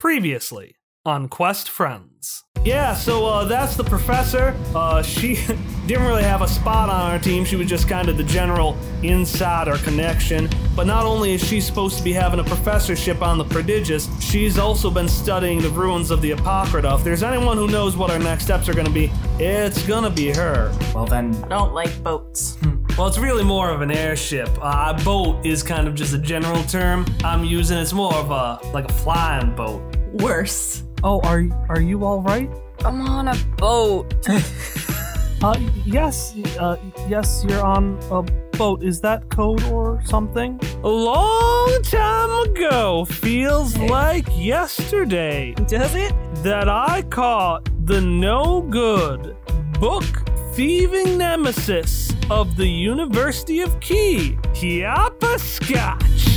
Previously on Quest Friends. Yeah, so uh, that's the professor. Uh, she didn't really have a spot on our team. She was just kind of the general insider connection. But not only is she supposed to be having a professorship on the prodigious, she's also been studying the ruins of the Apocrypha. If there's anyone who knows what our next steps are going to be, it's going to be her. Well then, I don't like boats. Well, it's really more of an airship. Uh, a boat is kind of just a general term I'm using. It's more of a like a flying boat. Worse. Oh, are are you all right? I'm on a boat. Uh, yes, uh, yes, you're on a boat. Is that code or something? A long time ago, feels like yesterday, Does it? that I caught the no good book thieving nemesis of the University of Key, Hopper Scotch.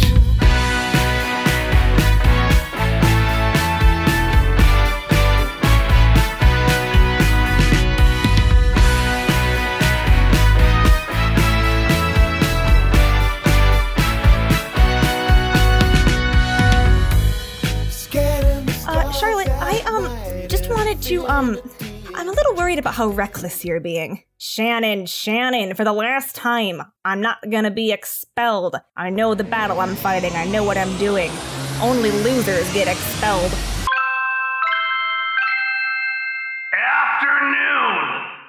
Just wanted to um I'm a little worried about how reckless you're being. Shannon, Shannon, for the last time, I'm not gonna be expelled. I know the battle I'm fighting, I know what I'm doing. Only losers get expelled. Afternoon.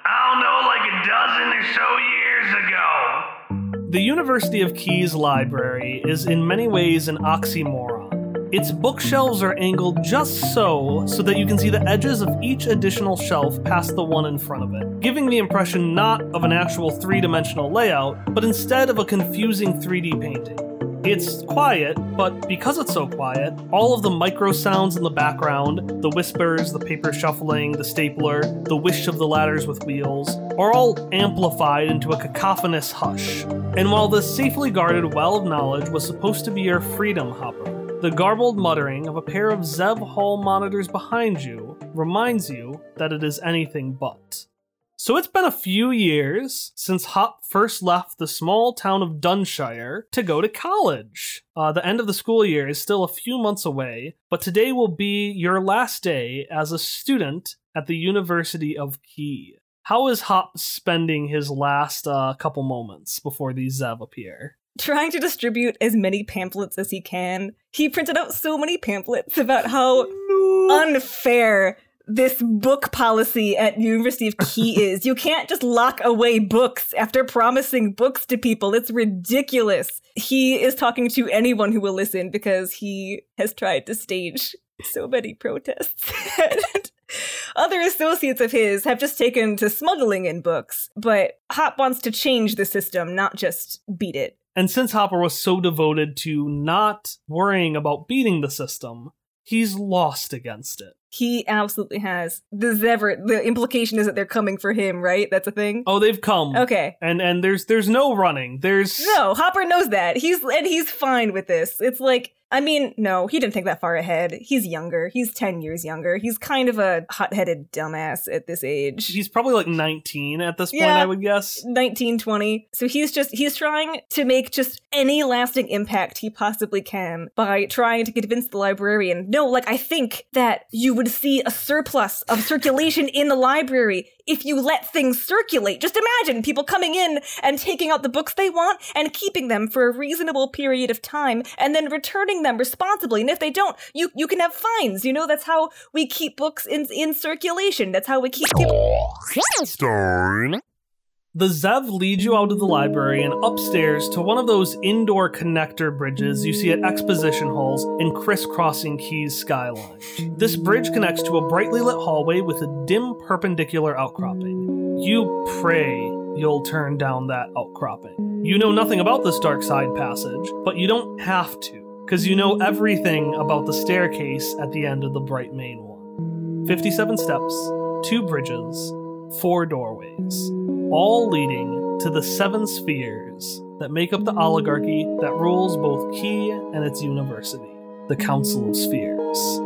I don't know, like a dozen or so years ago. The University of Keys Library is in many ways an oxymoron. Its bookshelves are angled just so so that you can see the edges of each additional shelf past the one in front of it, giving the impression not of an actual three-dimensional layout, but instead of a confusing 3D painting. It's quiet, but because it's so quiet, all of the micro sounds in the background, the whispers, the paper shuffling, the stapler, the whish of the ladders with wheels, are all amplified into a cacophonous hush. And while this safely guarded well of knowledge was supposed to be your freedom hopper, the garbled muttering of a pair of Zev Hall monitors behind you reminds you that it is anything but. So it's been a few years since Hop first left the small town of Dunshire to go to college. Uh, the end of the school year is still a few months away, but today will be your last day as a student at the University of Key. How is Hop spending his last uh, couple moments before these Zev appear? Trying to distribute as many pamphlets as he can. He printed out so many pamphlets about how unfair this book policy at University of Key is. You can't just lock away books after promising books to people. It's ridiculous. He is talking to anyone who will listen because he has tried to stage so many protests. and other associates of his have just taken to smuggling in books, but Hop wants to change the system, not just beat it. And since Hopper was so devoted to not worrying about beating the system, he's lost against it. He absolutely has. The Zever, the implication is that they're coming for him, right? That's a thing? Oh, they've come. Okay. And and there's there's no running. There's No, Hopper knows that. He's and he's fine with this. It's like I mean, no, he didn't think that far ahead. He's younger. He's 10 years younger. He's kind of a hot-headed dumbass at this age. he's probably like 19 at this point, Yeah. I would guess. 1920. So he's just he's trying to make just any lasting impact he possibly can by trying to convince the librarian. No, like I think that you would see a surplus of circulation in the library if you let things circulate. Just imagine people coming in and taking out the books they want and keeping them for a reasonable period of time and then returning them responsibly. And if they don't, you you can have fines. You know, that's how we keep books in in circulation. That's how we keep people The Zev leads you out of the library and upstairs to one of those indoor connector bridges you see at exposition halls and crisscrossing Keys skyline. This bridge connects to a brightly lit hallway with a dim perpendicular outcropping. You pray you'll turn down that outcropping. You know nothing about this dark side passage, but you don't have to, because you know everything about the staircase at the end of the bright main one. 57 steps, two bridges, four doorways, all leading to the seven spheres that make up the oligarchy that rules both Key and its university, the Council of Spheres.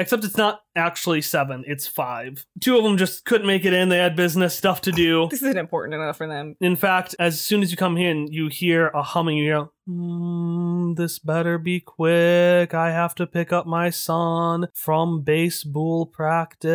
Except it's not actually seven, it's five. Two of them just couldn't make it in, they had business stuff to do. This isn't important enough for them. In fact, as soon as you come in, you hear a humming. You go, Mm, this better be quick. I have to pick up my son from baseball practice.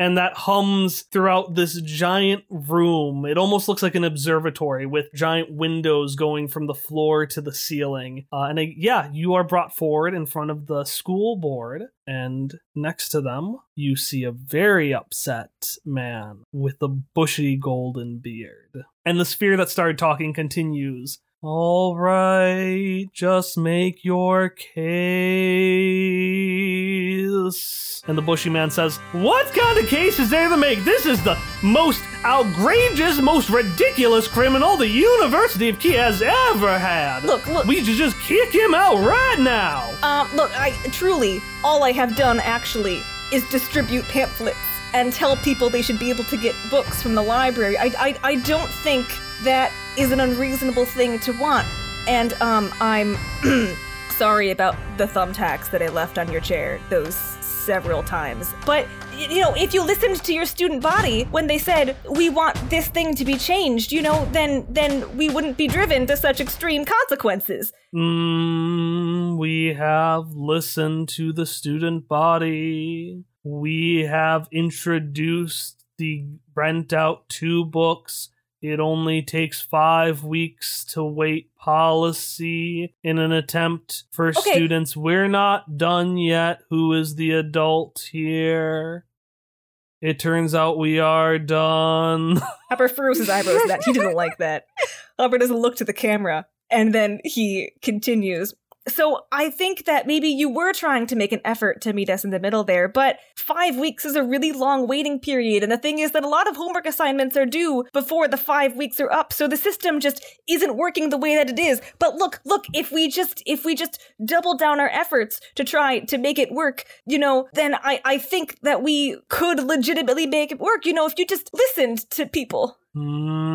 And that hums throughout this giant room. It almost looks like an observatory with giant windows going from the floor to the ceiling. Uh, and uh, yeah, you are brought forward in front of the school board, and next to them, you see a very upset man with a bushy golden beard. And the sphere that started talking continues. All right, just make your case. And the bushy man says, What kind of case is there to make? This is the most outrageous, most ridiculous criminal the University of Key has ever had. Look, look. We should just kick him out right now. Um, look, I truly, all I have done actually is distribute pamphlets and tell people they should be able to get books from the library. I, I, I don't think that is an unreasonable thing to want. And um, I'm sorry about the thumbtacks that I left on your chair those several times. But you know, if you listened to your student body when they said we want this thing to be changed, you know, then then we wouldn't be driven to such extreme consequences. Mm, we have listened to the student body. We have introduced the rent out two books it only takes five weeks to wait policy in an attempt for Okay. students. We're not done yet. Who is the adult here? It turns out we are done. Hopper furrows his eyebrows that. He didn't like that. Hopper doesn't look to the camera. And then he continues. So I think that maybe you were trying to make an effort to meet us in the middle there, but five weeks is a really long waiting period. And the thing is that a lot of homework assignments are due before the five weeks are up. So the system just isn't working the way that it is. But look, look, if we just if we just double down our efforts to try to make it work, you know, then I, I think that we could legitimately make it work. You know, if you just listened to people. Hmm,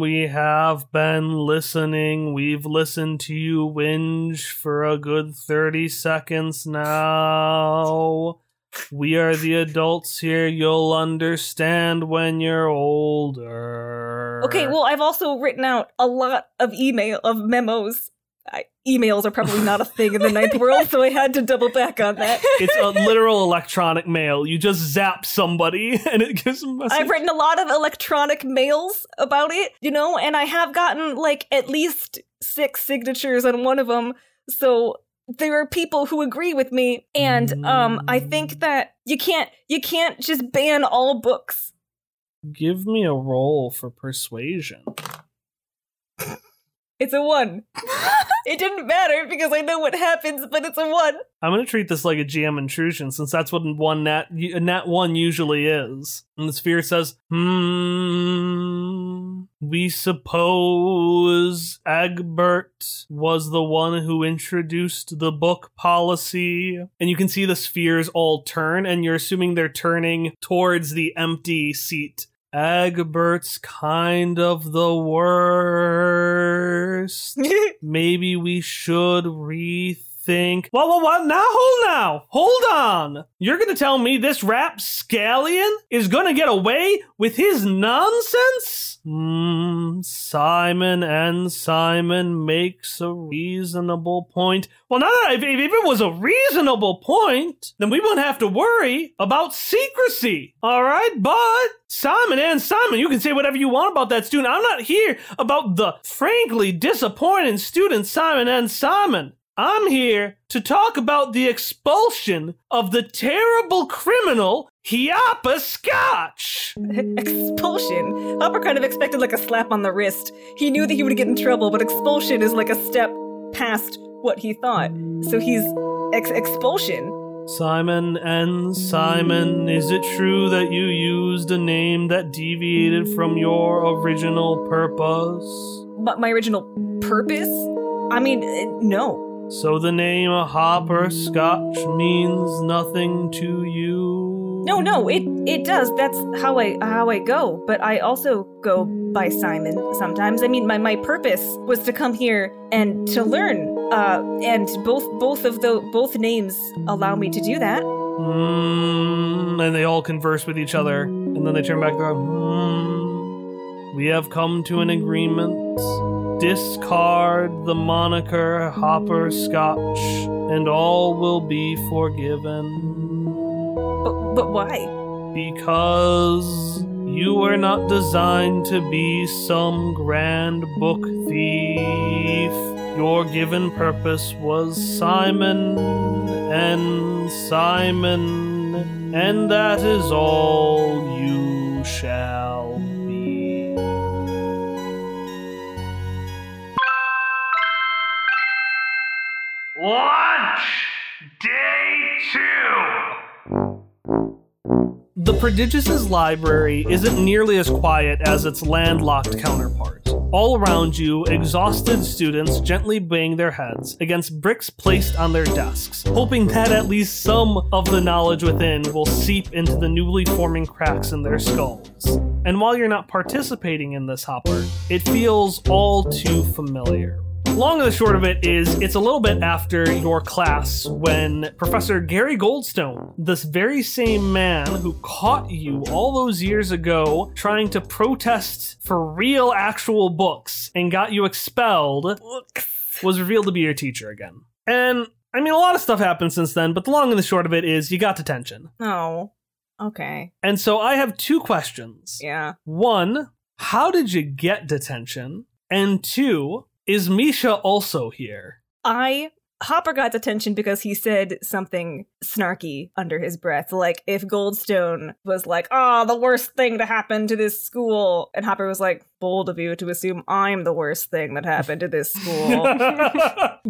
we have been listening. We've listened to you whinge for a good 30 seconds now. We are the adults here. You'll understand when you're older. Okay, well, I've also written out a lot of email of memos. I, emails are probably not a thing in the ninth world, so I had to double back on that. it's a literal electronic mail. You just zap somebody and it gives them a message. I've written a lot of electronic mails about it, you know, and I have gotten like at least six signatures on one of them. So there are people who agree with me, and um, I think that you can't you can't just ban all books. Give me a roll for persuasion. It's a one. it didn't matter because I know what happens, but it's a one. I'm gonna treat this like a GM intrusion since that's what one nat a nat one usually is. And the sphere says, "Hmm, we suppose Egbert was the one who introduced the book policy." And you can see the spheres all turn, and you're assuming they're turning towards the empty seat. Egbert's kind of the worst. Maybe we should rethink. What, what, what? Now, hold now. Hold on. You're gonna tell me this rapscallion is gonna get away with his nonsense? Hmm, Simon and Simon makes a reasonable point. Well, now that if it was a reasonable point, then we wouldn't have to worry about secrecy. All right, but Simon and Simon, you can say whatever you want about that student. I'm not here about the frankly disappointing student Simon and Simon. I'm here to talk about the expulsion of the terrible criminal Hopper Scotch. expulsion. Hopper kind of expected like a slap on the wrist. He knew that he would get in trouble, but expulsion is like a step past what he thought. So he's ex- expulsion. Simon and Simon, is it true that you used a name that deviated from your original purpose? But my original purpose? I mean, uh, no. So the name Hopper Scotch means nothing to you? No, no, it it does. That's how I how I go. But I also go by Simon sometimes. I mean, my my purpose was to come here and to learn. Uh, and both both of the both names allow me to do that. Mm, and they all converse with each other, and then they turn back. They're mm. we have come to an agreement. Discard the moniker Hopper Scotch, and all will be forgiven. But, but why? Because you were not designed to be some grand book thief. Your given purpose was Simon and Simon, and that is all you shall Lunch! Day two! The Prodigious's library isn't nearly as quiet as its landlocked counterpart. All around you, exhausted students gently bang their heads against bricks placed on their desks, hoping that at least some of the knowledge within will seep into the newly forming cracks in their skulls. And while you're not participating in this, Hopper, it feels all too familiar. Long and the short of it is, it's a little bit after your class when Professor Gary Goldstone, this very same man who caught you all those years ago trying to protest for real actual books and got you expelled, was revealed to be your teacher again. And I mean, a lot of stuff happened since then, but the long and the short of it is, you got detention. Oh, okay. And so I have two questions. Yeah. One, how did you get detention? And two, is Misha also here? I Hopper got detention because he said something snarky under his breath, like if Goldstone was like, "Oh, the worst thing to happen to this school," and Hopper was like, "Bold of you to assume I'm the worst thing that happened to this school."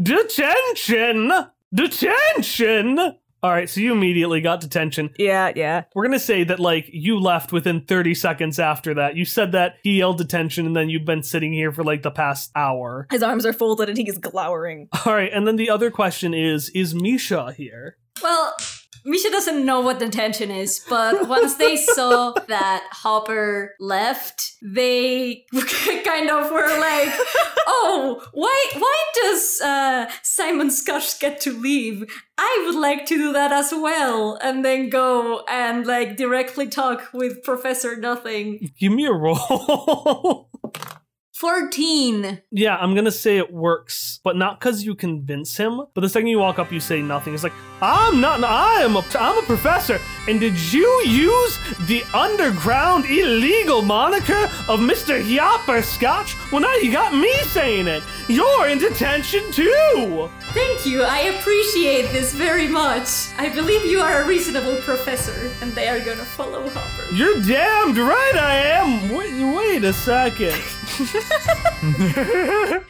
detention! Detention! All right, so you immediately got detention. yeah, yeah. We're going to say that, like, you left within 30 seconds after that. You said that he yelled detention, and then you've been sitting here for, like, the past hour. His arms are folded and he's glowering. All right, and then the other question is Is Misha here? Well, Misha doesn't know what detention is, but once they saw that Hopper left, they kind of were like, "Oh, why? Why does uh, Simon Scotch get to leave? I would like to do that as well." And then go and like directly talk with Professor Nothing. Give me a roll. Fourteen. yeah, I'm to say it works, but not because you convince him. But the second you walk up, you say nothing. It's like, I'm not, I am a, I'm a professor. And did you use the underground illegal moniker of Mr. Hopper Scotch? Well, now you got me saying it. You're in detention too. Thank you. I appreciate this very much. I believe you are a reasonable professor, and they are gonna follow Hopper. You're damned right I am. Wait, wait a second.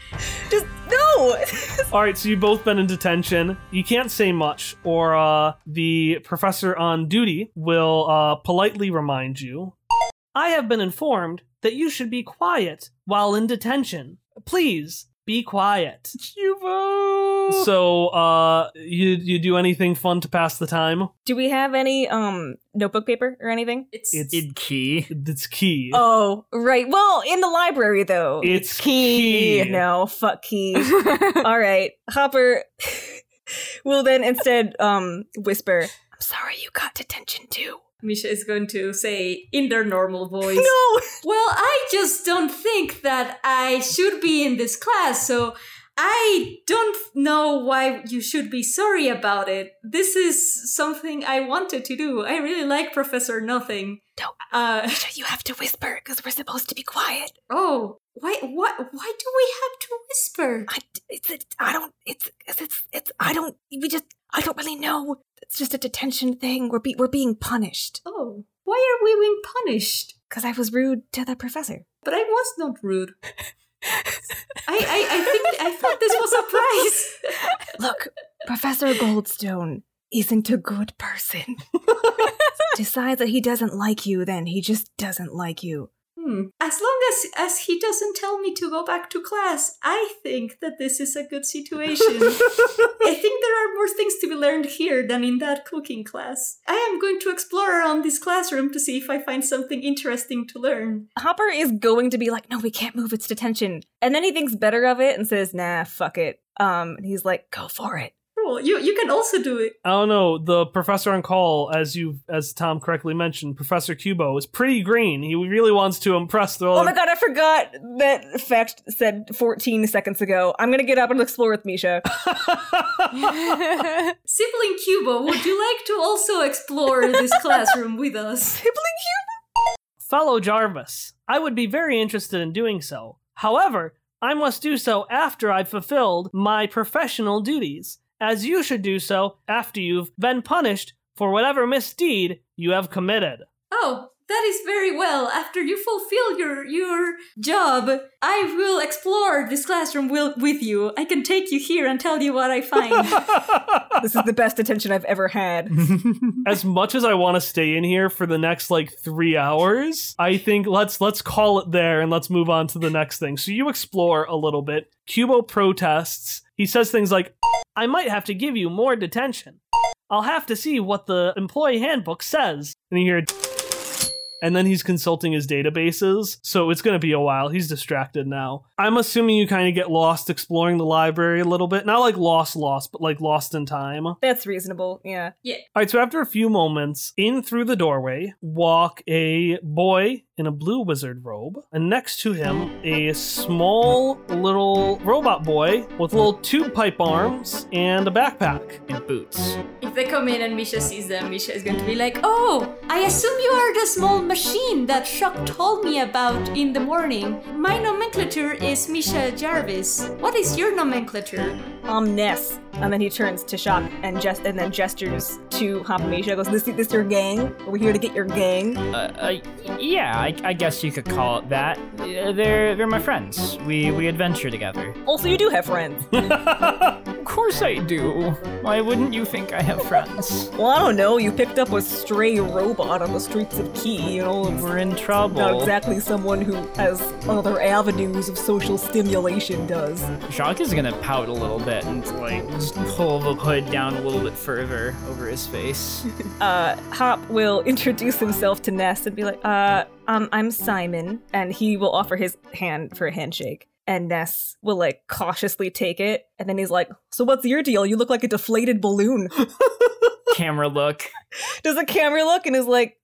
Just no. All right, so you've both been in detention. You can't say much, or uh, the professor on duty will uh, politely remind you. I have been informed that you should be quiet while in detention. Please be quiet. Cubo! So, uh, you you do anything fun to pass the time? Do we have any um notebook paper or anything? It's, It's In key. it's key. Oh, right. Well, in the library though. it's key. No, fuck key. All right. Hopper will then instead um whisper, I'm sorry you got detention too. Misha is going to say in their normal voice. No. Well, I just don't think that I should be in this class, so I don't know why you should be sorry about it. This is something I wanted to do. I really like Professor Nothing. No. Uh, You have to whisper because we're supposed to be quiet. oh, why, why, why do we have to whisper? I, it's, it's, I don't, it's, it's, it's, it's, I don't, we just, I don't really know. It's just a detention thing. We're, be, we're being punished Oh, why are we being punished? because I was rude to the professor. But I was not rude. I, I, I think I thought this was a prize. Look, Professor Goldstone isn't a good person. Decides that he doesn't like you, then he just doesn't like you. Hmm. As long as as he doesn't tell me to go back to class, I think that this is a good situation. I think there are more things to be learned here than in that cooking class. I am going to explore around this classroom to see if I find something interesting to learn. Hopper is going to be like, no, we can't move its detention. And then he thinks better of it and says, nah, fuck it. Um, and he's like, go for it. Cool. You you can also do it. I don't know. The professor on call, as you as Tom correctly mentioned, Professor Cubo is pretty green. He really wants to impress the Oh my god, I forgot that fact said 14 seconds ago. I'm gonna get up and explore with Misha. Sibling Cubo, would you like to also explore this classroom with us? Sibling Cubo. Fellow Jarvis, I would be very interested in doing so. However, I must do so after I've fulfilled my professional duties, as you should do so after you've been punished for whatever misdeed you have committed. Oh, that is very well. After you fulfill your your job, I will explore this classroom will, with you. I can take you here and tell you what I find. This is the best attention I've ever had. as much as I want to stay in here for the next like three hours, I think let's let's call it there and let's move on to the next thing. So you explore a little bit. Cubo protests. He says things like, "I might have to give you more detention. I'll have to see what the employee handbook says." And you hear. And then he's consulting his databases, so it's going to be a while. He's distracted now. I'm assuming you kind of get lost exploring the library a little bit. Not like lost, lost, but like lost in time. That's reasonable, yeah. Yeah. All right, so after a few moments, in through the doorway walk a boy in a blue wizard robe, and next to him, a small little robot boy with little tube pipe arms and a backpack. and boots. if they come in and Misha sees them, Misha is going to be like, "Oh, I assume you are the small machine that Shock told me about in the morning. My nomenclature is Misha Jarvis. What is your nomenclature?" Um, Ness. And then he turns to Shock and just and then gestures to Hop. Goes, "This this your gang? We're we here to get your gang?" Uh, uh, yeah, I, I guess you could call it that. Uh, They're they're my friends. We we adventure together. Also, you do have friends. Of course I do. Why wouldn't you think I have friends? well, I don't know. You picked up a stray robot on the streets of Key. You know, We're in trouble. not exactly someone who has other avenues of social stimulation does. Shock is gonna pout a little bit and like just pull the hood down a little bit further over his face. uh, Hop will introduce himself to Ness and be like, uh, um, I'm Simon. And he will offer his hand for a handshake. And Ness will like cautiously take it. And then he's like, So what's your deal? You look like a deflated balloon. Camera look. Does the camera look and is like,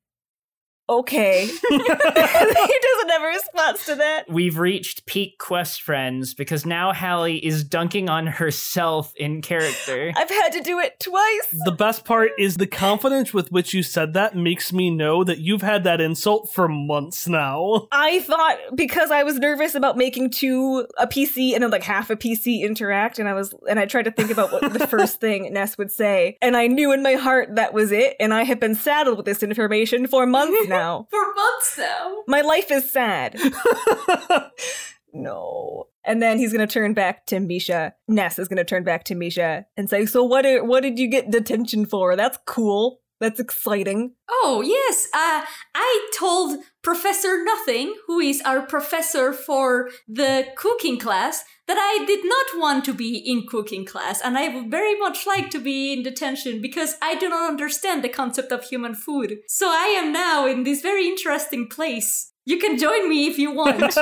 Okay. he doesn't have a response to that. We've reached peak quest friends because now Hallie is dunking on herself in character. I've had to do it twice. the best part is the confidence with which you said that makes me know that you've had that insult for months now. I thought because I was nervous about making two a PC and then like half a PC interact, and I was and I tried to think about what the first thing Ness would say, and I knew in my heart that was it, and I have been saddled with this information for months now. For months now. My life is sad. no. And then he's gonna turn back to Misha. Ness is gonna turn back to Misha and say, "So what? Did, what did you get detention for? That's cool. That's exciting." Oh, yes. Uh, I told Professor Nothing, who is our professor for the cooking class, that I did not want to be in cooking class, and I would very much like to be in detention because I do not understand the concept of human food. So I am now in this very interesting place. You can join me if you want.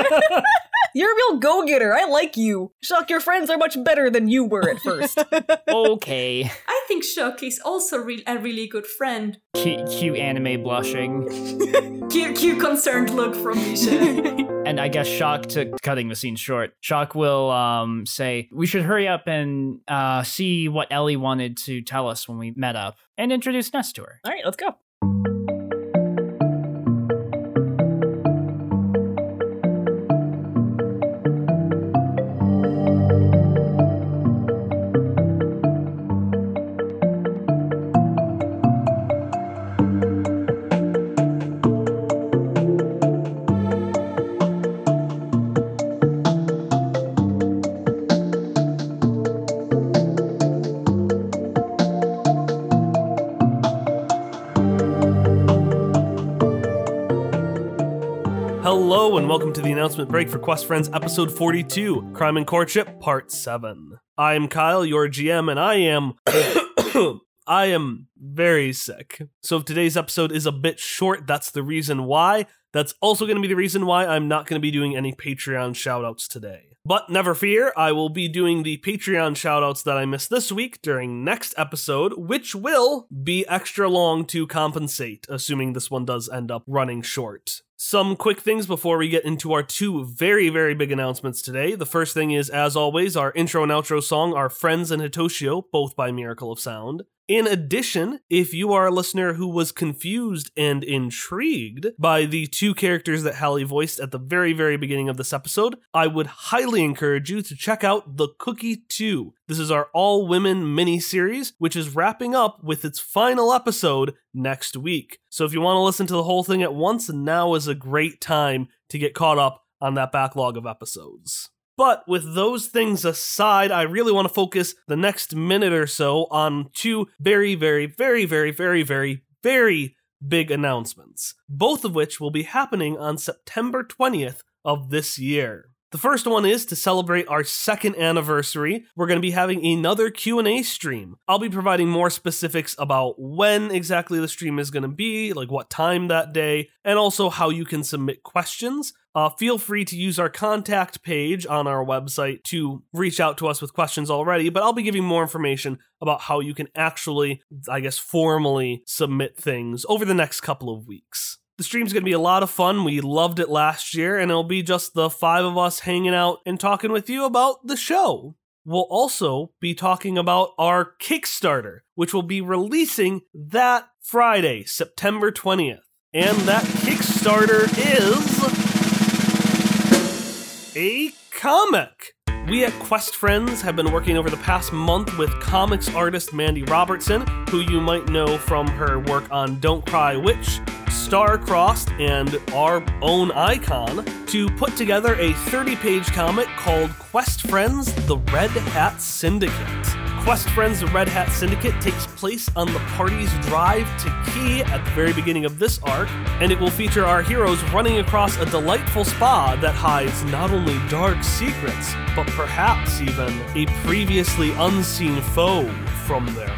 You're a real go-getter. I like you. Shock, your friends are much better than you were at first. okay. I think Shock is also re- a really good friend. Cute, cute anime blushing. Cute, cute concerned look from Misha. And I guess Shock to cutting the scene short. Shock will um, say, "We should hurry up and uh, see what Ellie wanted to tell us when we met up, and introduce Ness to her." All right, let's go. To the announcement break for Quest Friends episode 42, Crime and Courtship, part 7. I'm Kyle, your GM, and I am I am very sick. So if today's episode is a bit short, that's the reason why. That's also going to be the reason why I'm not going to be doing any Patreon shoutouts today. But never fear, I will be doing the Patreon shoutouts that I missed this week during next episode, which will be extra long to compensate, assuming this one does end up running short. Some quick things before we get into our two very, very big announcements today. The first thing is, as always, our intro and outro song are Friends and Hitoshio, both by Miracle of Sound. In addition, if you are a listener who was confused and intrigued by the two characters that Hallie voiced at the very, very beginning of this episode, I would highly encourage you to check out The Cookie 2. This is our all women mini series, which is wrapping up with its final episode next week. So if you want to listen to the whole thing at once, now is a great time to get caught up on that backlog of episodes. But with those things aside, I really want to focus the next minute or so on two very, very, very, very, very, very, very big announcements, both of which will be happening on September 20th of this year. The first one is to celebrate our second anniversary. We're going to be having another Q&A stream. I'll be providing more specifics about when exactly the stream is going to be, like what time that day, and also how you can submit questions. Uh, feel free to use our contact page on our website to reach out to us with questions already, but I'll be giving more information about how you can actually, I guess, formally submit things over the next couple of weeks. The stream's going to be a lot of fun. We loved it last year, and it'll be just the five of us hanging out and talking with you about the show. We'll also be talking about our Kickstarter, which will be releasing that Friday, September 20th. And that Kickstarter is a comic. We at Quest Friends have been working over the past month with comics artist Mandy Robertson, who you might know from her work on Don't Cry Witch, Star-Crossed, and our own icon, to put together a 30 page comic called Quest Friends The Red Hat Syndicate. Quest Friends The Red Hat Syndicate takes place on the party's drive to Key at the very beginning of this arc, and it will feature our heroes running across a delightful spa that hides not only dark secrets, but perhaps even a previously unseen foe from their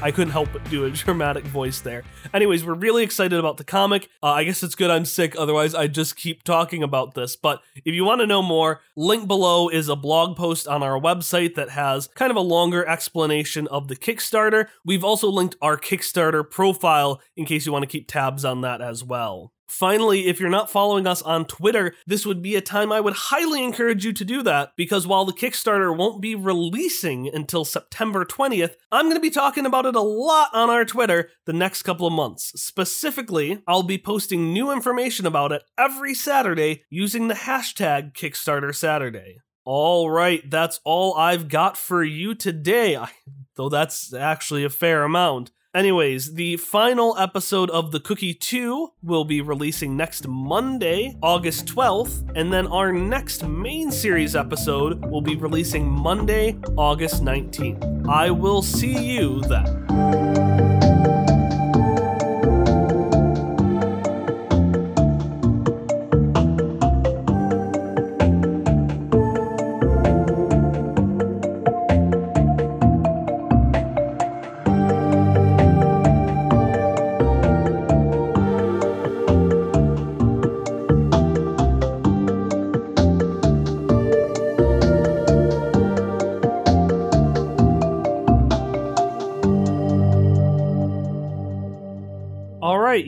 I couldn't help but do a dramatic voice there. Anyways, we're really excited about the comic. Uh, I guess it's good I'm sick, otherwise, I just keep talking about this. But if you want to know more, link below is a blog post on our website that has kind of a longer explanation of the Kickstarter. We've also linked our Kickstarter profile in case you want to keep tabs on that as well. Finally, if you're not following us on Twitter, this would be a time I would highly encourage you to do that because while the Kickstarter won't be releasing until September 20th, I'm going to be talking about it a lot on our Twitter the next couple of months. Specifically, I'll be posting new information about it every Saturday using the hashtag Kickstarter Saturday. All right, that's all I've got for you today, though that's actually a fair amount. Anyways, the final episode of The Cookie 2 will be releasing next Monday, August 12th, and then our next main series episode will be releasing Monday, August 19th. I will see you then.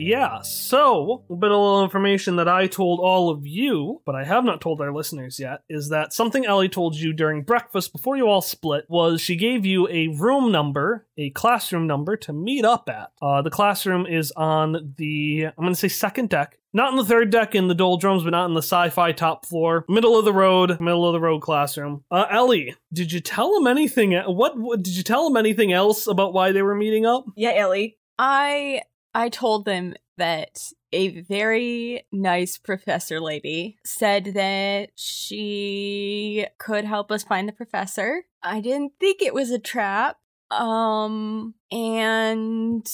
Yeah. So, a bit of little information that I told all of you, but I have not told our listeners yet, is that something Ellie told you during breakfast before you all split was she gave you a room number, a classroom number to meet up at. Uh, the classroom is on the, I'm going to say second deck. Not in the third deck in the doldrums, but not in the sci-fi top floor. Middle of the road, middle of the road classroom. Uh, Ellie, did you tell them anything? What, what did you tell them anything else about why they were meeting up? Yeah, Ellie. I I told them that a very nice professor lady said that she could help us find the professor. I didn't think it was a trap. Um and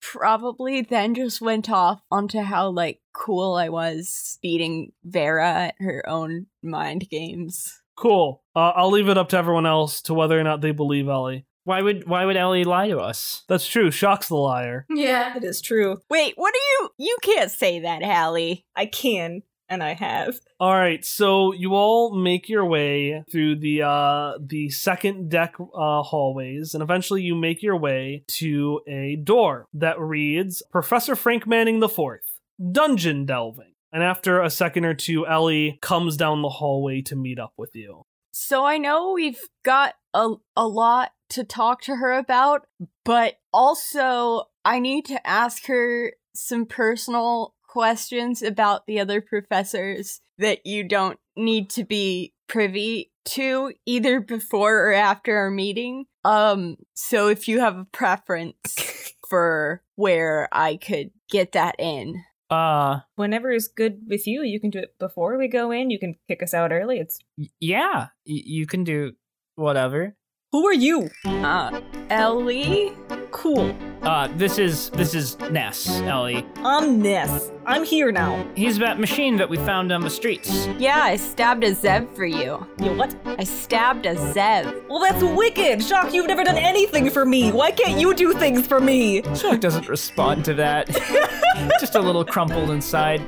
probably then just went off onto how like cool I was beating Vera at her own mind games. Cool. Uh, I'll leave it up to everyone else to whether or not they believe Ellie. Why would why would Ellie lie to us? That's true. Shock's the liar. Yeah. It is true. Wait, what are you? You can't say that, Hallie. I can, and I have. All right, so you all make your way through the uh the second deck uh hallways and eventually you make your way to a door that reads Professor Frank Manning the 4th, Dungeon Delving. And after a second or two Ellie comes down the hallway to meet up with you. So I know we've got a a lot to talk to her about, but also I need to ask her some personal questions about the other professors that you don't need to be privy to either before or after our meeting. Um so if you have a preference for where I could get that in. Uh, Whenever is good with you, you can do it before we go in. You can kick us out early. It's yeah, y- you can do whatever. Who are you? Uh Ellie? Cool. Uh, this is this is Ness, Ellie. I'm Ness. I'm here now. He's that machine that we found on the streets. Yeah, I stabbed a Zev for you. You what? I stabbed a Zev. Well, that's wicked. Shock, you've never done anything for me. Why can't you do things for me? Shock doesn't respond to that. Just a little crumpled inside.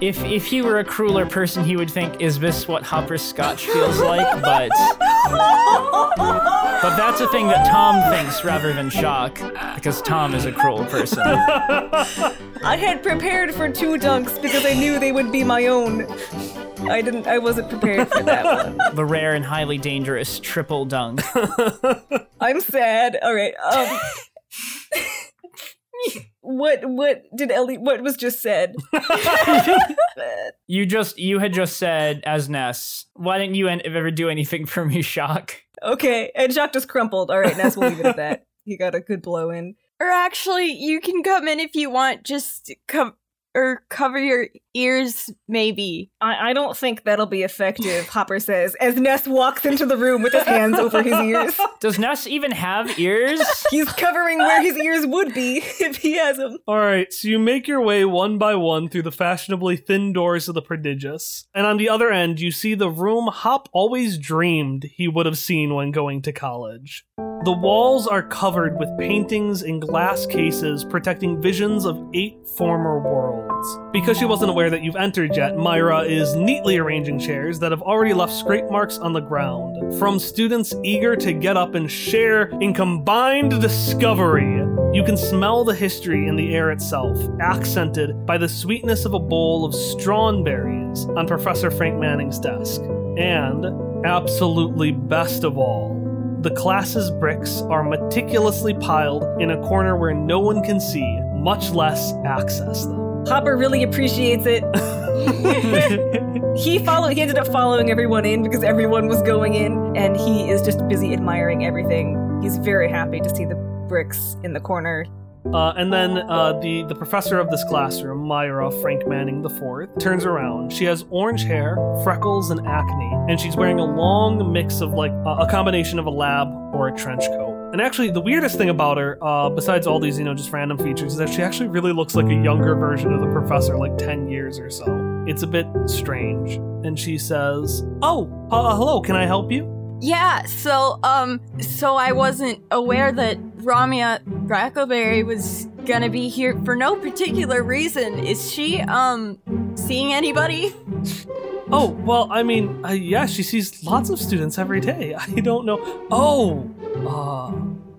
If if he were a crueler person, he would think, "Is this what Hopper Scotch feels like?" But but that's a thing that Tom thinks rather than Shock, because Tom is a cruel person. I had prepared for two dunks because I knew they would be my own. I didn't. I wasn't prepared for that one. the rare and highly dangerous triple dunk. I'm sad. All right. Um. what? What did Ellie? What was just said? You just you had just said as Ness, why didn't you ever do anything for me, Shock? okay, and Shock just crumpled. All right, Ness, we'll leave it at that. He got a good blow in. Or actually, you can come in if you want. Just come or cover your ears, maybe. I, I don't think that'll be effective. Hopper says as Ness walks into the room with his hands over his ears. Does Ness even have ears? He's covering where his ears would be if he has them. All right, so you make your way one by one through the fashionably thin doors of the prodigious. And on the other end, you see the room Hop always dreamed he would have seen when going to college. The walls are covered with paintings in glass cases protecting visions of eight former worlds. Because she wasn't aware that you've entered yet, Myra is neatly arranging chairs that have already left scrape marks on the ground from students eager to get up and share in combined discovery. You can smell the history in the air itself, accented by the sweetness of a bowl of strawberries on Professor Frank Manning's desk. And, absolutely best of all, the class's bricks are meticulously piled in a corner where no one can see, much less access them. Hopper really appreciates it. he followed. He ended up following everyone in because everyone was going in, and he is just busy admiring everything. He's very happy to see the bricks in the corner. Uh, and then uh, the the professor of this classroom, Myra Frank Manning IV, turns around. She has orange hair, freckles, and acne, and she's wearing a long mix of like a, a combination of a lab or a trench coat. And actually, the weirdest thing about her, uh, besides all these you know just random features, is that she actually really looks like a younger version of the professor, like ten years or so. It's a bit strange. And she says, "Oh, uh, hello. Can I help you?" Yeah, so um so I wasn't aware that Ramia Brackleberry was gonna be here for no particular reason. Is she um seeing anybody? Oh, well, I mean, uh, yeah, she sees lots of students every day. I don't know. Oh, uh,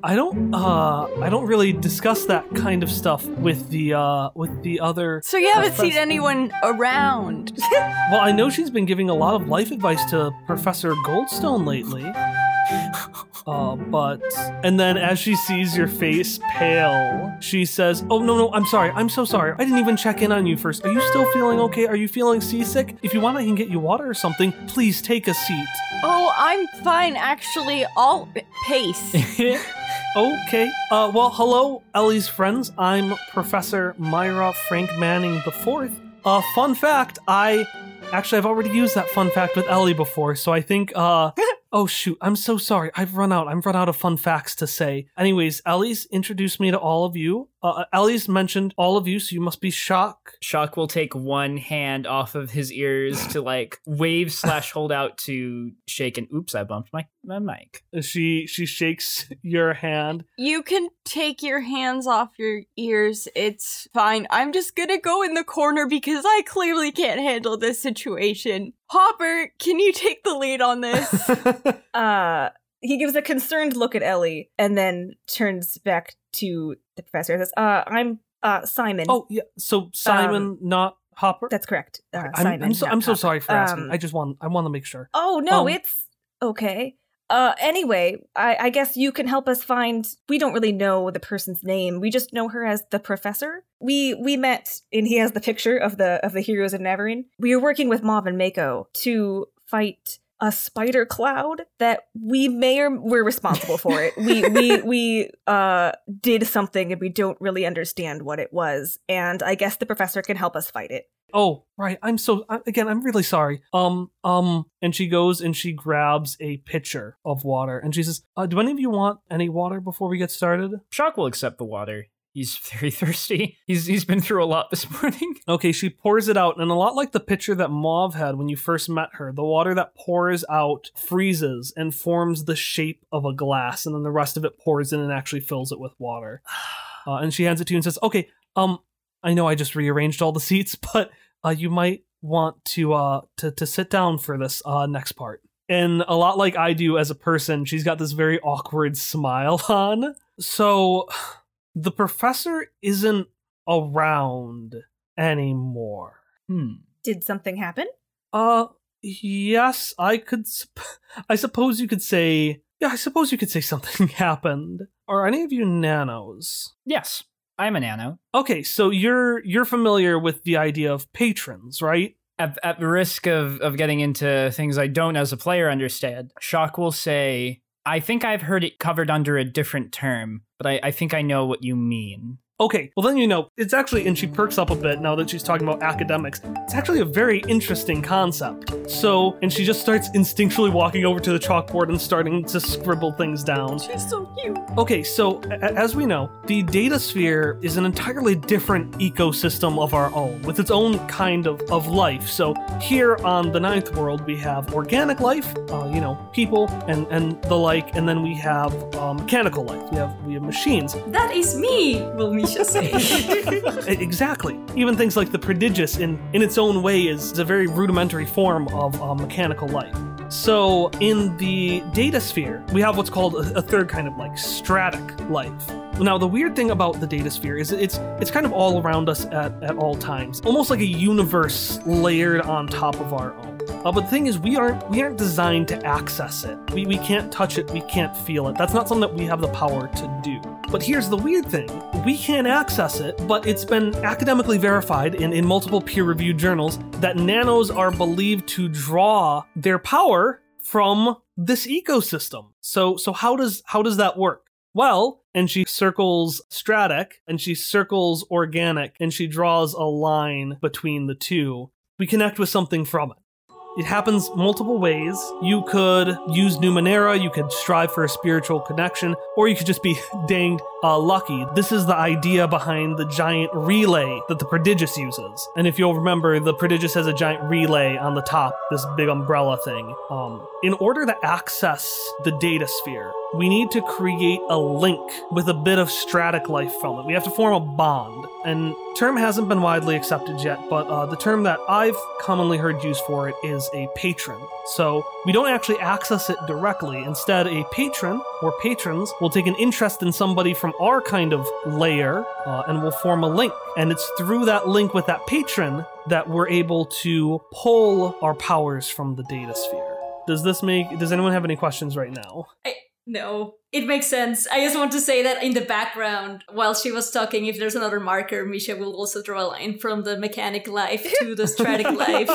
I don't, uh, I don't really discuss that kind of stuff with the, uh, with the other. So you haven't seen anyone around. Well, I know she's been giving a lot of life advice to Professor Goldstone lately. Uh, but and then as she sees your face pale, she says, "Oh no, no, I'm sorry. I'm so sorry. I didn't even check in on you first. Are you still feeling okay? Are you feeling seasick? If you want, I can get you water or something. Please take a seat." Oh, I'm fine actually. I'll pace. Okay. Uh, well, hello, Ellie's friends. I'm Professor Myra Frank Manning the Fourth. Uh, fun fact, I actually I've already used that fun fact with Ellie before, so I think uh oh shoot, I'm so sorry. I've run out. I've run out of fun facts to say. Anyways, Ellie's introduced me to all of you. Uh, Ellie's mentioned all of you, so you must be Shock. Shock will take one hand off of his ears to like wave slash hold out to shake and oops, I bumped my, my mic. She she shakes your hand. You can take your hands off your ears. It's fine. I'm just gonna go in the corner because I clearly can't handle this situation. Hopper, can you take the lead on this? Uh, he gives a concerned look at Ellie and then turns back to the professor and says, uh, I'm uh, Simon. oh yeah, so Simon, not Hopper. That's correct. Uh, I'm, Simon. I'm so I'm so sorry for asking. Um, I just want I want to make sure. Oh no, Um, it's okay. Uh, anyway, I, I guess you can help us find. We don't really know the person's name. We just know her as the professor. We we met, and he has the picture of the of the heroes of Neverine. We were working with Mav and Mako to fight a spider cloud that we may or we're responsible for it. we we we uh did something and we don't really understand what it was. And I guess the professor can help us fight it. Oh, right. I'm so I- again. I'm really sorry. Um, um, and she goes and she grabs a pitcher of water and she says, uh, "Do any of you want any water before we get started?" Shock will accept the water. He's very thirsty. He's he's been through a lot this morning. Okay, she pours it out, and a lot like the pitcher that Mauve had when you first met her, the water that pours out freezes and forms the shape of a glass, and then the rest of it pours in and actually fills it with water. Uh, and she hands it to you and says, "Okay, um, I know I just rearranged all the seats, but uh, you might want to uh to to sit down for this uh next part." And a lot like I do as a person, she's got this very awkward smile on. So the professor isn't around anymore. Hmm. Did something happen? Uh, yes, I could. Sup- I suppose you could say. Yeah, I suppose you could say something happened. Are any of you nanos? Yes, I'm a nano. Okay, so you're you're familiar with the idea of patrons, right? At, at the risk of, of getting into things I don't as a player understand, Shock will say, I think I've heard it covered under a different term, but I, I think I know what you mean. Okay, well then you know, it's actually, and she perks up a bit now that she's talking about academics. It's actually a very interesting concept. So, and she just starts instinctually walking over to the chalkboard and starting to scribble things down. She's so cute. Okay, so a- as we know, the data sphere is an entirely different ecosystem of our own, with its own kind of, of life. So here on the ninth world, we have organic life, uh, you know, people and, and the like, and then we have uh, mechanical life. We have we have machines. That is me, will E- exactly. Even things like the prodigious, in in its own way, is a very rudimentary form of uh, mechanical life. So in the data sphere, we have what's called a, a third kind of like stratic life. Now the weird thing about the data sphere is it's it's kind of all around us at, at all times, almost like a universe layered on top of our own. Uh, but the thing is, we aren't we aren't designed to access it. We, we can't touch it. We can't feel it. That's not something that we have the power to do. But here's the weird thing: we can access it, but it's been academically verified in, in multiple peer-reviewed journals that nanos are believed to draw their power from this ecosystem. So so how does how does that work? Well, and she circles stratic and she circles organic and she draws a line between the two. We connect with something from it. It happens multiple ways. You could use Numenera, you could strive for a spiritual connection, or you could just be danged uh, lucky. This is the idea behind the giant relay that the Prodigious uses. And if you'll remember, the Prodigious has a giant relay on the top, this big umbrella thing. Um, in order to access the data sphere, we need to create a link with a bit of stratic life from it. We have to form a bond. And term hasn't been widely accepted yet, but uh, the term that I've commonly heard used for it is a patron. So we don't actually access it directly. Instead, a patron or patrons will take an interest in somebody from our kind of layer uh, and will form a link. And it's through that link with that patron that we're able to pull our powers from the data sphere. Does this make? Does anyone have any questions right now? no, it makes sense. I just want to say that in the background, while she was talking, if there's another marker, Misha will also draw a line from the mechanic life to the stratic life.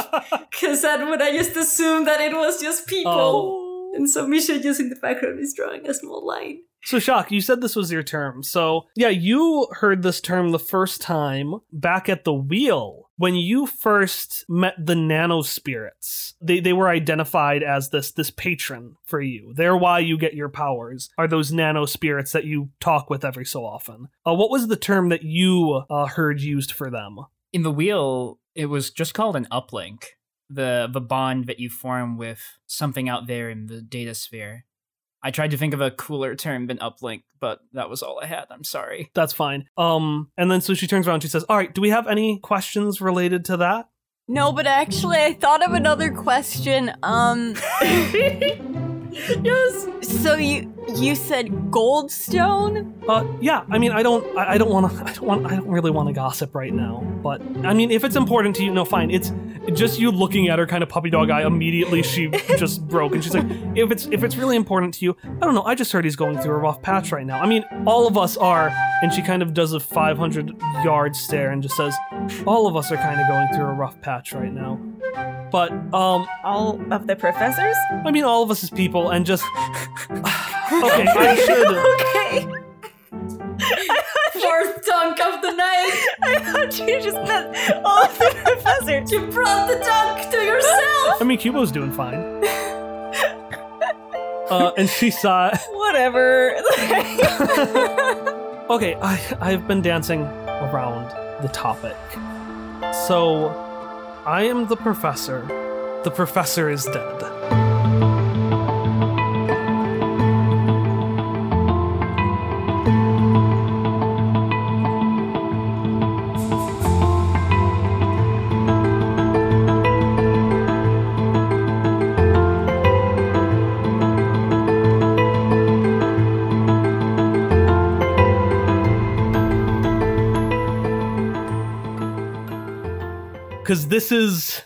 Because that would I just assume that it was just people. Oh. And so Misha just in the background is drawing a small line. So, Shock, you said this was your term. So, yeah, you heard this term the first time back at the wheel when you first met the nano spirits, they, they were identified as this this patron for you. They're why you get your powers. Are those nano spirits that you talk with every so often? Uh, what was the term that you uh, heard used for them? In the wheel, it was just called an uplink. The the bond that you form with something out there in the data sphere. I tried to think of a cooler term than uplink, but that was all I had. I'm sorry. That's fine. Um, and then so she turns around. and She says, "All right, do we have any questions related to that?" No, but actually, I thought of another question. Um, yes. so you you said goldstone? Uh, yeah. I mean, I don't, I, I don't want to, I don't want, I don't really want to gossip right now. But I mean, if it's important to you, no, fine. It's just you looking at her kind of puppy dog eye. Immediately, she just broke, and she's like, if it's if it's really important to you, I don't know. I just heard he's going through a rough patch right now. I mean, all of us are. And she kind of does a 500 yard stare and just says, all of us are kind of going through a rough patch right now. But um, All of the professors? I mean, all of us as people, and just okay. I should. Okay. Fourth dunk of the night. I thought you just meant all of the professors. You brought the dunk to yourself. I mean, Cubo's doing fine. Uh, and she saw. Whatever. Okay, I I've been dancing around the topic. So, I am the professor. The professor is dead. Because this is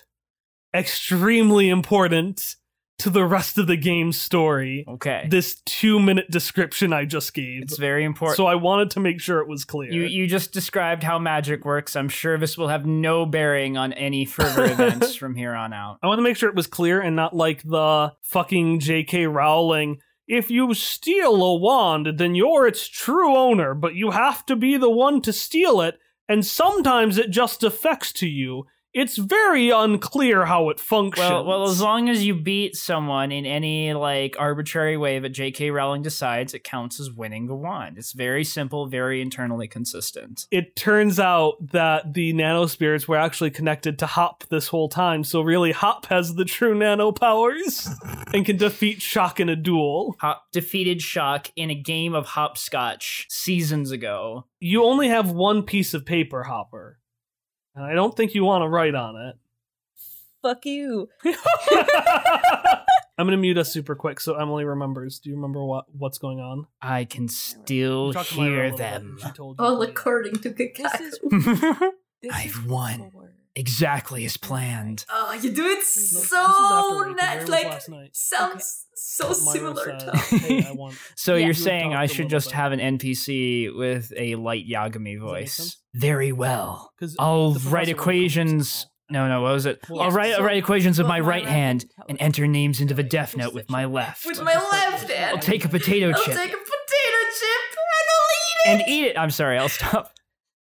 extremely important to the rest of the game's story. Okay. This two minute description I just gave. It's very important. So I wanted to make sure it was clear. You you just described how magic works. I'm sure this will have no bearing on any further events from here on out. I want to make sure it was clear and not like the fucking J.K. Rowling. If you steal a wand, then you're its true owner, but you have to be the one to steal it, and sometimes it just affects to you. It's very unclear how it functions. Well, well, as long as you beat someone in any like arbitrary way that J.K. Rowling decides, it counts as winning the wand. It's very simple, very internally consistent. it turns out that the nano spirits were actually connected to Hop this whole time. So really, Hop has the true nano powers and can defeat Shock in a duel. Hop defeated Shock in a game of hopscotch seasons ago. You only have one piece of paper, Hopper, and I don't think you want to write on it. Fuck you. I'm gonna mute us super quick so Emily remembers. Do you remember what what's going on? I can still Talk to Myra a hear them. She. All according to This Keikaku. is this I've is won. four. exactly as planned. Oh, you do it No, this is so after nice. Like last night. sounds so Myra similar said, to. hey, I want So Yeah. you're You saying I should just bit. have an NPC with a light Yagami make voice? Sense? Very well. 'Cause I'll write equations. somehow. No, no, what was it? Well, I'll write, so- I'll write equations with my my right right hand hand and enter names into the Death Note with my left. With my left hand. I'll take a potato chip. I'll chip take a potato chip and I'll eat it. and eat it. I'm sorry, I'll stop.